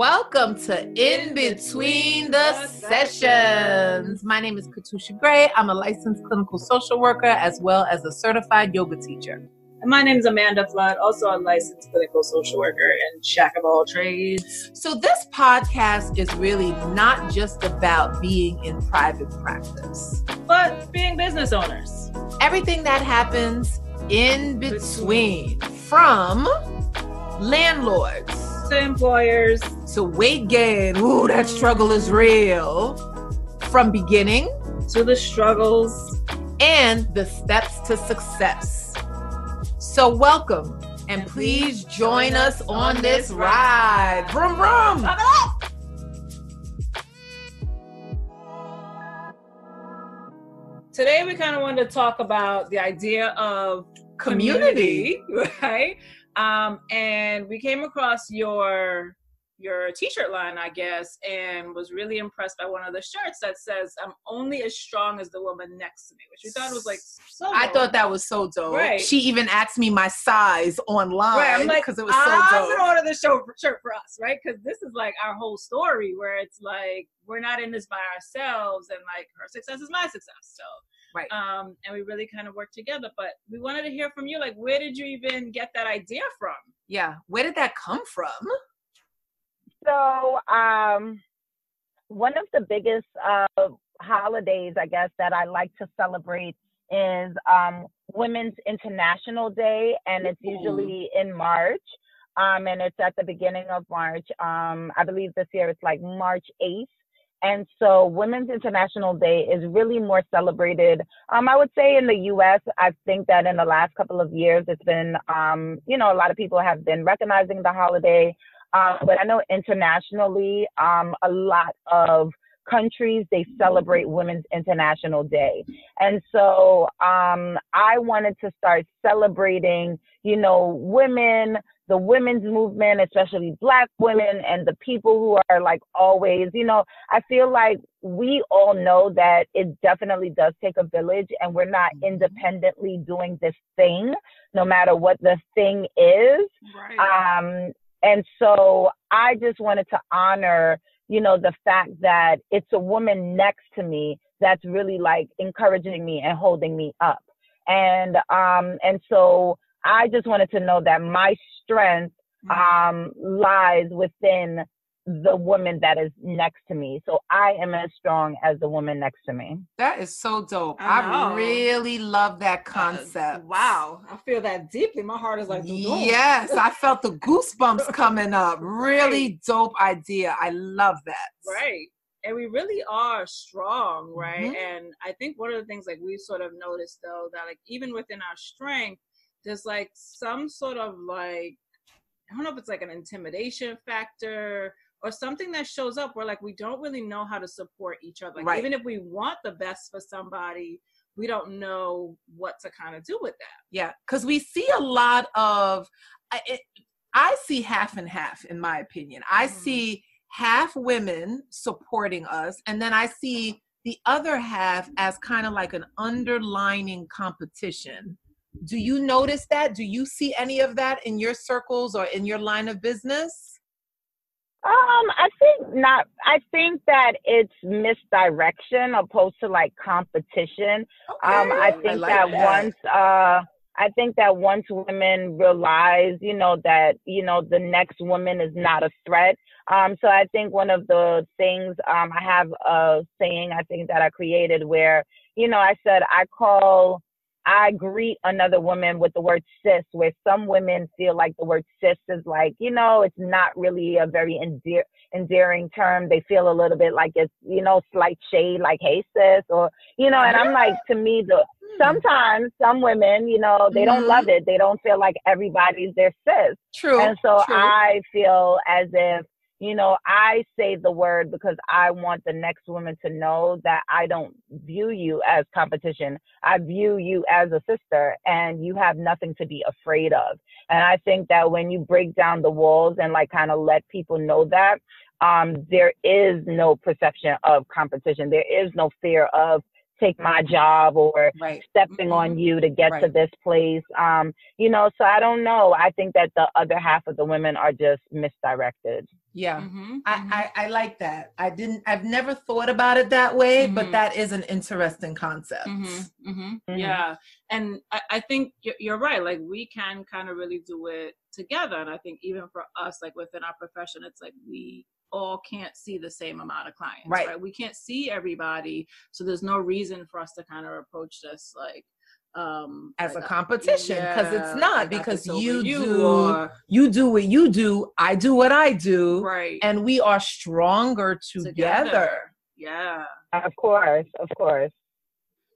Welcome to In Between the Sessions. My name is Katiuscia Gray. I'm a licensed clinical social worker as well as a certified yoga teacher. And my name is Amanda Flood, also a licensed clinical social worker and jack of all trades. So, this podcast is really not just about being in private practice, but being business owners. Everything that happens in between, from landlords to employers to weight gain. Ooh, that struggle is real. From beginning to the struggles and the steps to success. So, welcome and please join us on this ride. Vroom, vroom. Today, we kind of wanted to talk about the idea of community, community right? Um, and we came across your your t-shirt line, I guess, and was really impressed by one of the shirts that says, "I'm only as strong as the woman next to me," which we thought was like so. I dope. thought that was so dope. Right. She even asked me my size online. Right. I'm like, because it was so I'm dope. gonna order this shirt for us, right? Because this is like our whole story, where it's like we're not in this by ourselves, and like her success is my success. So Right. Um, and we really kind of worked together. But we wanted to hear from you. Like, where did you even get that idea from? Yeah. Where did that come from? So, um, one of the biggest uh, holidays, I guess, that I like to celebrate is um, Women's International Day, and it's usually in March. Um, and it's at the beginning of March. Um, I believe this year it's like March 8th. And so Women's International Day is really more celebrated. Um, I would say in the US, I think that in the last couple of years, it's been, um, you know, a lot of people have been recognizing the holiday. Um, but I know internationally, um, a lot of countries they celebrate Women's International Day. And so um, I wanted to start celebrating, you know, women, the women's movement, especially black women and the people who are like always, you know, I feel like we all know that it definitely does take a village and we're not mm-hmm. independently doing this thing, no matter what the thing is. Right. Um, and so I just wanted to honor, you know, the fact that it's a woman next to me that's really like encouraging me and holding me up. And um and so I just wanted to know that my strength mm-hmm. um, lies within the woman that is next to me. So I am as strong as the woman next to me. That is so dope. I, I really love that concept. Uh, wow. I feel that deeply. My heart is like, yes, I felt the goosebumps coming up. Really right. dope idea. I love that. Right. And we really are strong, right? Mm-hmm. And I think one of the things like we've sort of noticed though that like even within our strength, there's like some sort of like I don't know if it's like an intimidation factor or something that shows up where like we don't really know how to support each other. Like right. even if we want the best for somebody, we don't know what to kind of do with that. Yeah, because we see a lot of. I, it, I see half and half, in my opinion. I mm-hmm. see half women supporting us, and then I see the other half as kind of like an underlining competition do you notice that? Do you see any of that in your circles or in your line of business? Um, I think not. I think that it's misdirection opposed to like competition. Okay. Um, I think I like that, that, once, uh, I think that once women realize, you know, that you know the next woman is not a threat. Um, so I think one of the things um, I have a saying I think that I created where, you know, I said I call I greet another woman with the word sis, where some women feel like the word sis is like, you know, it's not really a very endear- endearing term. They feel a little bit like it's, you know, slight shade, like, hey, sis, or, you know, and I'm like, to me, the hmm. sometimes some women, you know, they don't love mm-hmm. it. They don't feel like everybody's their sis. True. And so true. I feel as if you know, I say the word because I want the next woman to know that I don't view you as competition. I view you as a sister and you have nothing to be afraid of. And I think that when you break down the walls and like kind of let people know that, um, there is no perception of competition. There is no fear of take my job or right. stepping Mhm. on you to get to this place. Um, you know, so I don't know. I think that the other half of the women are just misdirected. Yeah. Mhm, mhm. I, I, I like that. I didn't. I've never thought about it that way, Mhm. but that is an interesting concept. Mm-hmm, mm-hmm. Mhm. Yeah, and I, I think you're, you're right. Like we can kind of really do it together, and I think even for us, like within our profession, it's like we all can't see the same amount of clients, Right. right? We can't see everybody, so there's no reason for us to kind of approach this like um As like a competition, because yeah, it's not I because picked over you, you do or- you do what you do, I do what I do, right and we are stronger together. Yeah. Of course, of course.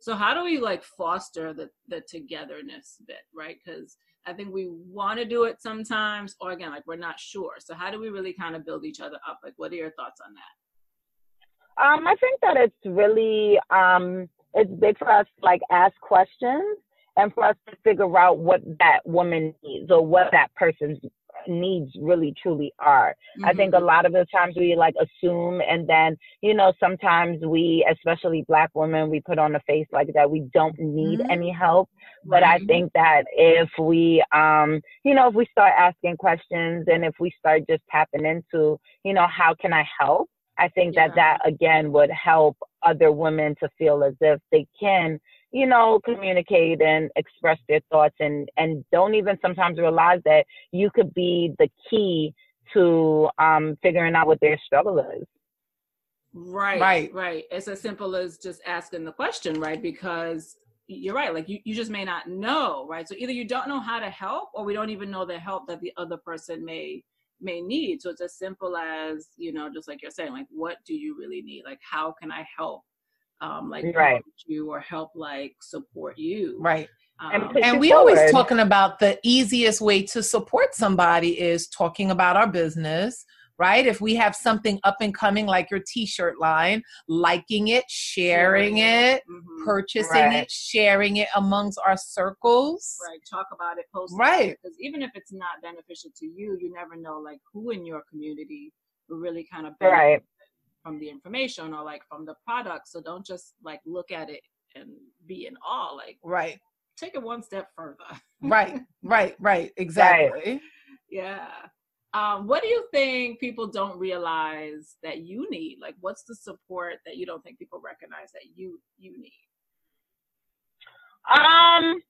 So how do we like foster the the togetherness bit, right? Because I think we want to do it sometimes, or again, like we're not sure. So how do we really kind of build each other up? Like, what are your thoughts on that? Um, I think that it's really um, it's big for us to like ask questions and for us to figure out what that woman needs or what that person's needs really truly are. I think a lot of the times we like assume and then, you know, sometimes we, especially black women, we put on a face like that we don't need Mhm. any help. But I think that if we, um, you know, if we start asking questions and if we start just tapping into, you know, how can I help? I think that that again would help other women to feel as if they can, you know, communicate and express their thoughts and and don't even sometimes realize that you could be the key to um figuring out what their struggle is. Right, Right. right, It's as simple as just asking the question, right? Because you're right, like you, you just may not know, right? So either you don't know how to help or we don't even know the help that the other person may may need. So it's as simple as, you know, just like you're saying, like what do you really need? Like how can I help? Um like Right. you or help like support you. Right. And Um, push and you we always talking about the easiest way to support somebody is talking about our business right if we have something up and coming like your t-shirt line liking it sharing it mhm. purchasing Right. it sharing it amongst our circles right talk about it post Right. because even if it's not beneficial to you you never know like who in your community will really kind of benefit Right. From the information or like from the product. So don't just like look at it and be in awe. Like right. take it one step further. Right. Right. Right. Exactly. Yeah. Um, what do you think people don't realize that you need? Like what's the support that you don't think people recognize that you you need? Um,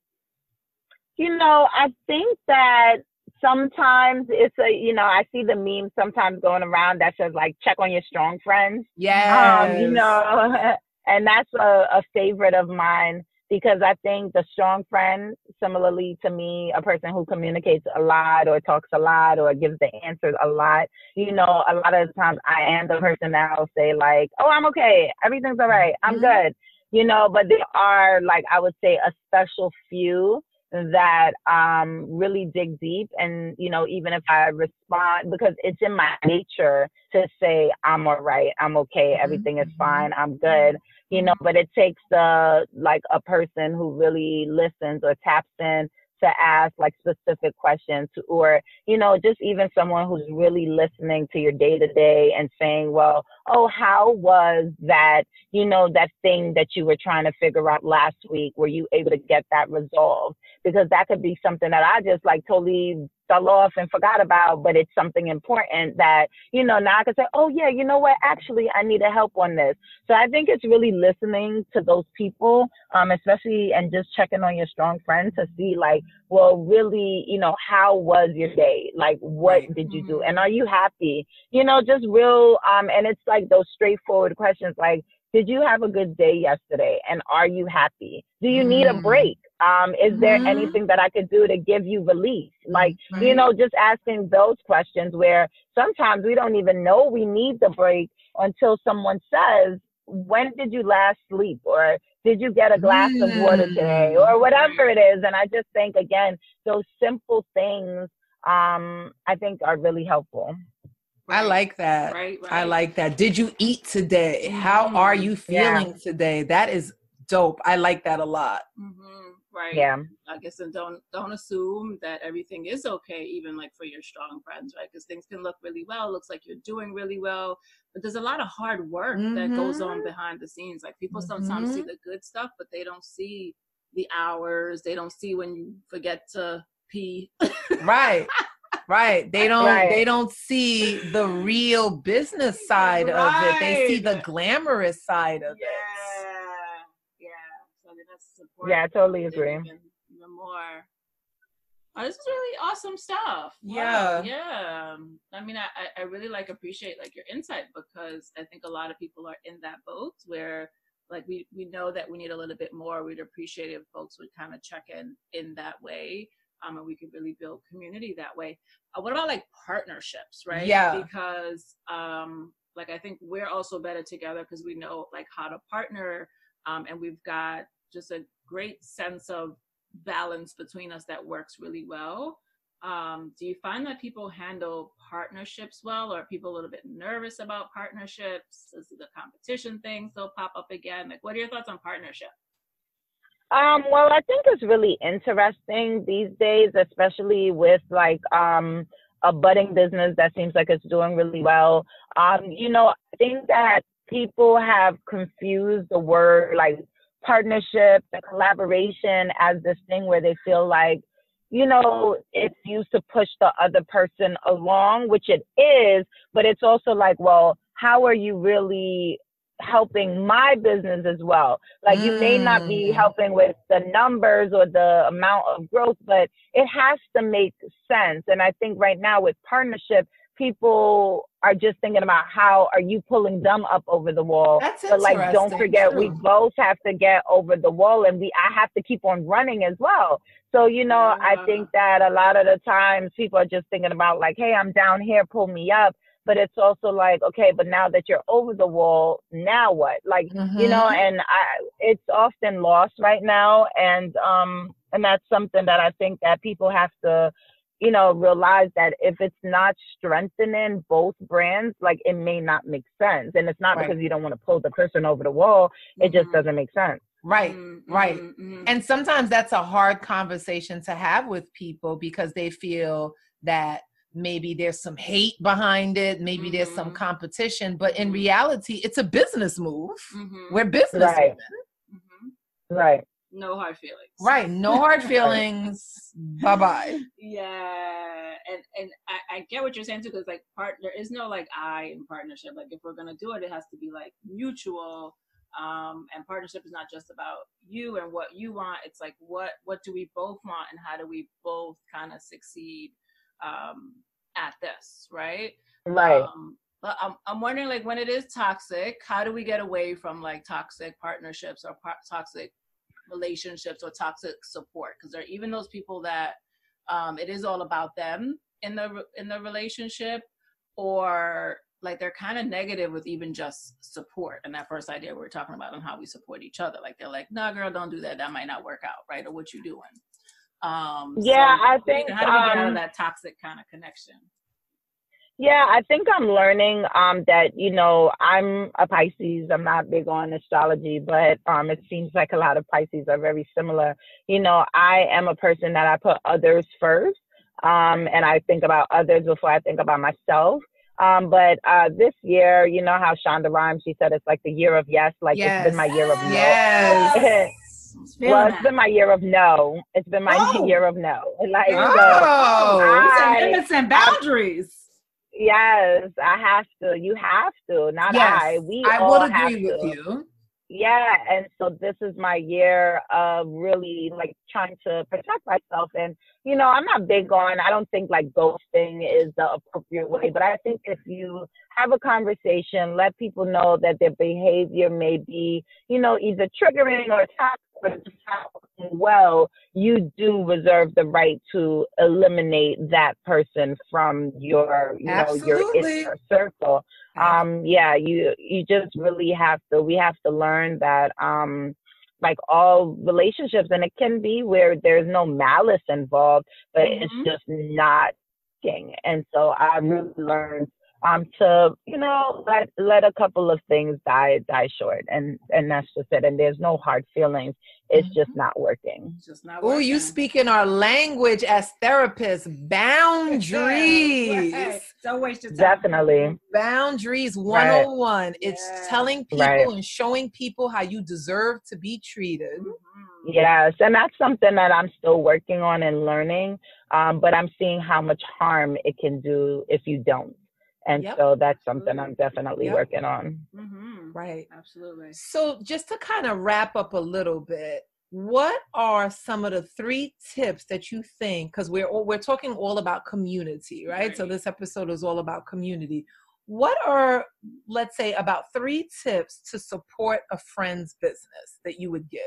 you know, I think that sometimes it's a, you know, I see the meme sometimes going around that says like check on your strong friends. yes Um, you know, and that's a, a favorite of mine because I think the strong friend, similarly to me, a person who communicates a lot or talks a lot or gives the answers a lot, you know, a lot of the times I am the person that'll say like, oh, I'm okay. Everything's all right. I'm Mhm. good. You know, but there are like, I would say a special few that um really dig deep and you know even if i respond because it's in my nature to say i'm all right i'm okay Mhm, everything is mhm. fine i'm good you know but it takes the like a person who really listens or taps in to ask like specific questions or you know just even someone who's really listening to your day to day and saying well oh how was that you know that thing that you were trying to figure out last week? Were you able to get that resolved? Because that could be something that i just like totally fell off and forgot about but it's something important that you know now i can say oh yeah you know what actually i need a help on this so I think it's really listening to those people, um, especially and just checking on your strong friends to see like, well, really, you know, how was your day? Like, what did you do? Mhm. And are you happy? You know, just real, um, and it's like those straightforward questions like, did you have a good day yesterday? And are you happy? Do you need a Mhm. break? Um, is there Mhm. anything that I could do to give you relief? Like, you know, just asking those questions where sometimes we don't even know we need the break until someone says, when did you last sleep? Or did you get a glass of water today? Mm. Or whatever it is. And I just think, again, those simple things, um, I think are really helpful. I like that. right right I like that. Did you eat today? How Mhm. are you Yeah. feeling today? That is dope. I like that a lot. hmm right? Yeah. I guess and don't don't assume that everything is okay, even like for your strong friends, right? Because things can look really well, looks like you're doing really well, but there's a lot of hard work mm-hmm. that goes on Mm-hmm. behind the scenes. Like people sometimes see the good stuff, but they don't see the hours. They don't see when you forget to pee. right. Right. They don't Right. they don't see the real business side of it. They see the glamorous side of yeah, it. yeah. So I think that's support. Yeah, I totally agree. Even, even more. Oh, this is really awesome stuff. Wow, Yeah. yeah. I mean, I, I- I really like appreciate like your insight because I think a lot of people are in that boat where like we we know that we need a little bit more. We'd appreciate if folks would kind of check in in that way. Um, and we could really build community that way. Uh, what about like partnerships, right? Yeah. Because um, like I think we're also better together because we know like how to partner, um, and we've got just a great sense of balance between us that works really well. Um, do you find that people handle partnerships well, or are people a little bit nervous about partnerships? Is it a competition thing still pop up again? Like, what are your thoughts on partnership? Um, well, I think it's really interesting these days, especially with like um, a budding business that seems like it's doing really well. Um, you know, I think that people have confused the word like partnership and collaboration as this thing where they feel like, you know, it's used to push the other person along, which it is, but it's also like, well, how are you really helping my business as well? Like you may not be Mm. helping with the numbers or the amount of growth, but it has to make sense. And I think right now with partnership, people are just thinking about how are you pulling them up over the wall. That's But like don't forget we both have to get over the wall and we I have to keep on running as well. So, you know, I think that a lot of the times people are just thinking about like, hey, I'm down here, pull me up. But it's also like, okay, but now that you're over the wall, now what? Like, you know, and I it's often lost right now and um and that's something that I think that people have to you know realize that if it's not strengthening both brands like it may not make sense and it's not Right. because you don't want to pull the person over the wall it just Mhm. doesn't make sense right. Mhm, right. mhm, mhm. And sometimes that's a hard conversation to have with people because they feel that maybe there's some hate behind it, maybe there's some Mhm. competition, but in Mhm. reality, it's a business move. Mhm, We're business Right. women. mhm. right No hard feelings. Right. No hard feelings. bye bye. Yeah, and and I, I get what you're saying too, because like part there is no like I in partnership. Like if we're gonna do it, it has to be like mutual. Um, and partnership is not just about you and what you want. It's like what what do we both want, and how do we both kind of succeed um, at this, right? right Um, but I'm, I'm wondering, like, when it is toxic, how do we get away from like toxic partnerships or par- toxic relationships or toxic support? Because there are even those people that um, it is all about them in the in the relationship, or like they're kind of negative with even just support. And that first idea we were talking about on how we support each other, like they're like, "Nah, girl, don't do that. That might not work out, right? Or what you doing?" Um, Yeah, I do you think, how do we get out um, of that toxic kind of connection? Yeah, I think I'm learning um, that, you know, I'm a Pisces. I'm not big on astrology, but um, it seems like a lot of Pisces are very similar. You know, I am a person that I put others first, um, and I think about others before I think about myself. Um, but uh, this year, you know how Shonda Rhimes, she said it's like the year of yes, like it's been my year of no. Yes. well, it's been my year of no. It's been my Oh. year of no. Like, so, Oh. I- limits and boundaries. Yes, I have to. You have to, not Yes, I. We I all would have agree with to. you. Yeah, and so this is my year of really like trying to protect myself. And you know, I'm not big on. I don't think like ghosting is the appropriate way, but I think if you have a conversation, let people know that their behavior may be, you know, either triggering or toxic or just not well. You do reserve the right to eliminate that person from your, you know, your inner circle um yeah you you just really have to we have to learn that um like all relationships and it can be where there's no malice involved but it's Mhm. just not working. and so i really learned um, to you know let let a couple of things die die short, and and that's just it. And there's no hard feelings. It's mm-hmm. just not working. It's just not. Oh, you speak in our language as therapists. Boundaries. right. Don't waste your time. Definitely. Boundaries 101. Right. It's yeah. telling people right. and showing people how you deserve to be treated. Mm-hmm. Yes, and that's something that I'm still working on and learning. Um, but I'm seeing how much harm it can do if you don't. And yep. so that's something I'm definitely yep. working on. Mm-hmm. Right. Absolutely. So, just to kind of wrap up a little bit, what are some of the three tips that you think because we're we're talking all about community right? right? so this episode is all about community what are let's say about three tips to support a friend's business that you would give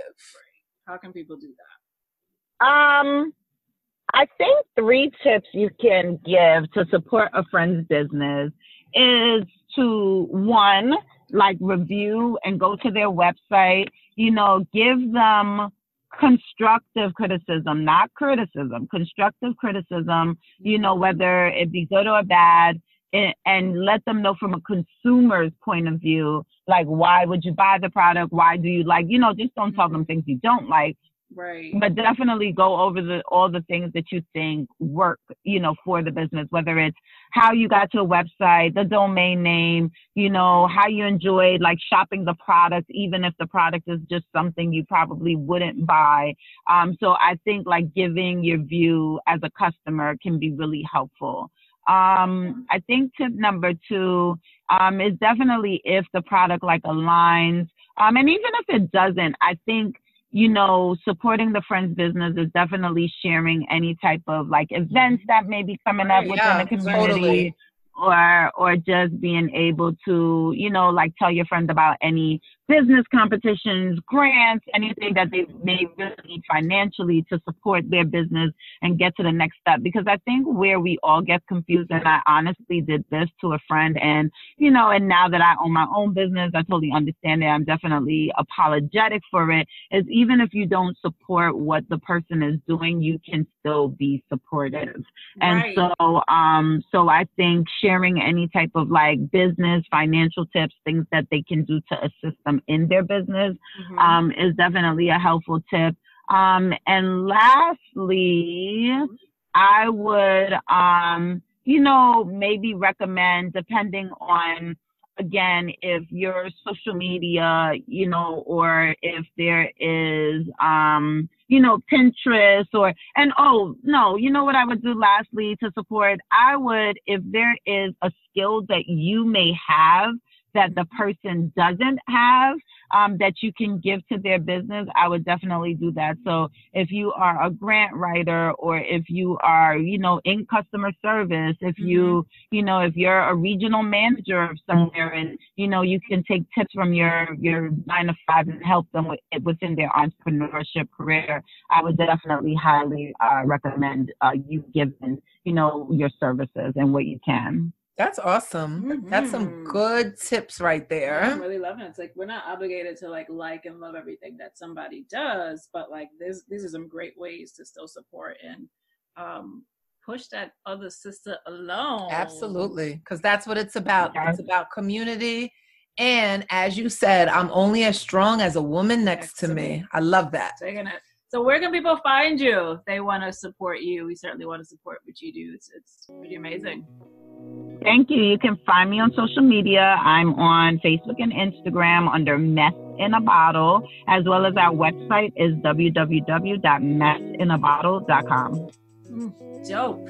how can people do that um I think three tips you can give to support a friend's business is to one, like review and go to their website, you know, give them constructive criticism, not criticism, constructive criticism, you know, whether it be good or bad, and let them know from a consumer's point of view, like, why would you buy the product? Why do you like, you know, just don't tell them mm-hmm. things you don't like, Right. But definitely go over the all the things that you think work, you know, for the business, whether it's how you got to a website, the domain name, you know, how you enjoyed like shopping the product, even if the product is just something you probably wouldn't buy. Um, so I think like giving your view as a customer can be really helpful. Um, I think tip number two um, is definitely if the product like aligns. Um, and even if it doesn't, I think you know, supporting the friends business is definitely sharing any type of like events mm-hmm. that may be coming up within yeah, the community. Totally or or just being able to you know like tell your friends about any business competitions grants anything that they may really need financially to support their business and get to the next step. Because i think where we all get confused and i honestly did this to a friend and you know and now that i own my own business i totally understand it. I'm definitely apologetic for it. Is even if you don't support what the person is doing you can still be supportive. And right. so um so i think sharing any type of like business, financial tips, things that they can do to assist them in their business mm-hmm. um, is definitely a helpful tip. Um, and lastly, I would, um, you know, maybe recommend, depending on again, if your social media, you know, or if there is, um, you know, Pinterest or, and oh, no, you know what I would do lastly to support? I would, if there is a skill that you may have that the person doesn't have, um, that you can give to their business, I would definitely do that. So if you are a grant writer or if you are, you know, in customer service, if mm-hmm. you, you know, if you're a regional manager of somewhere and, you know, you can take tips from your, your nine to five and help them with, within their entrepreneurship career, I would definitely highly uh, recommend uh, you giving, you know, your services and what you can. That's awesome. Mm-hmm. That's some mm-hmm. good tips right there. I'm really loving it. It's like we're not obligated to like like and love everything that somebody does, but like this these are some great ways to still support and um push that other sister along. Absolutely. Because that's what it's about. It's about community. And as you said, I'm only as strong as a woman next, to me. I love that. Taking it. So where can people find you if they want to support you? We certainly want to support what you do. It's, it's pretty amazing. Thank you. You can find me on social media. I'm on Facebook and Instagram under Mess in a Bottle, as well as our website is www.messinabottle.com. Mm, dope.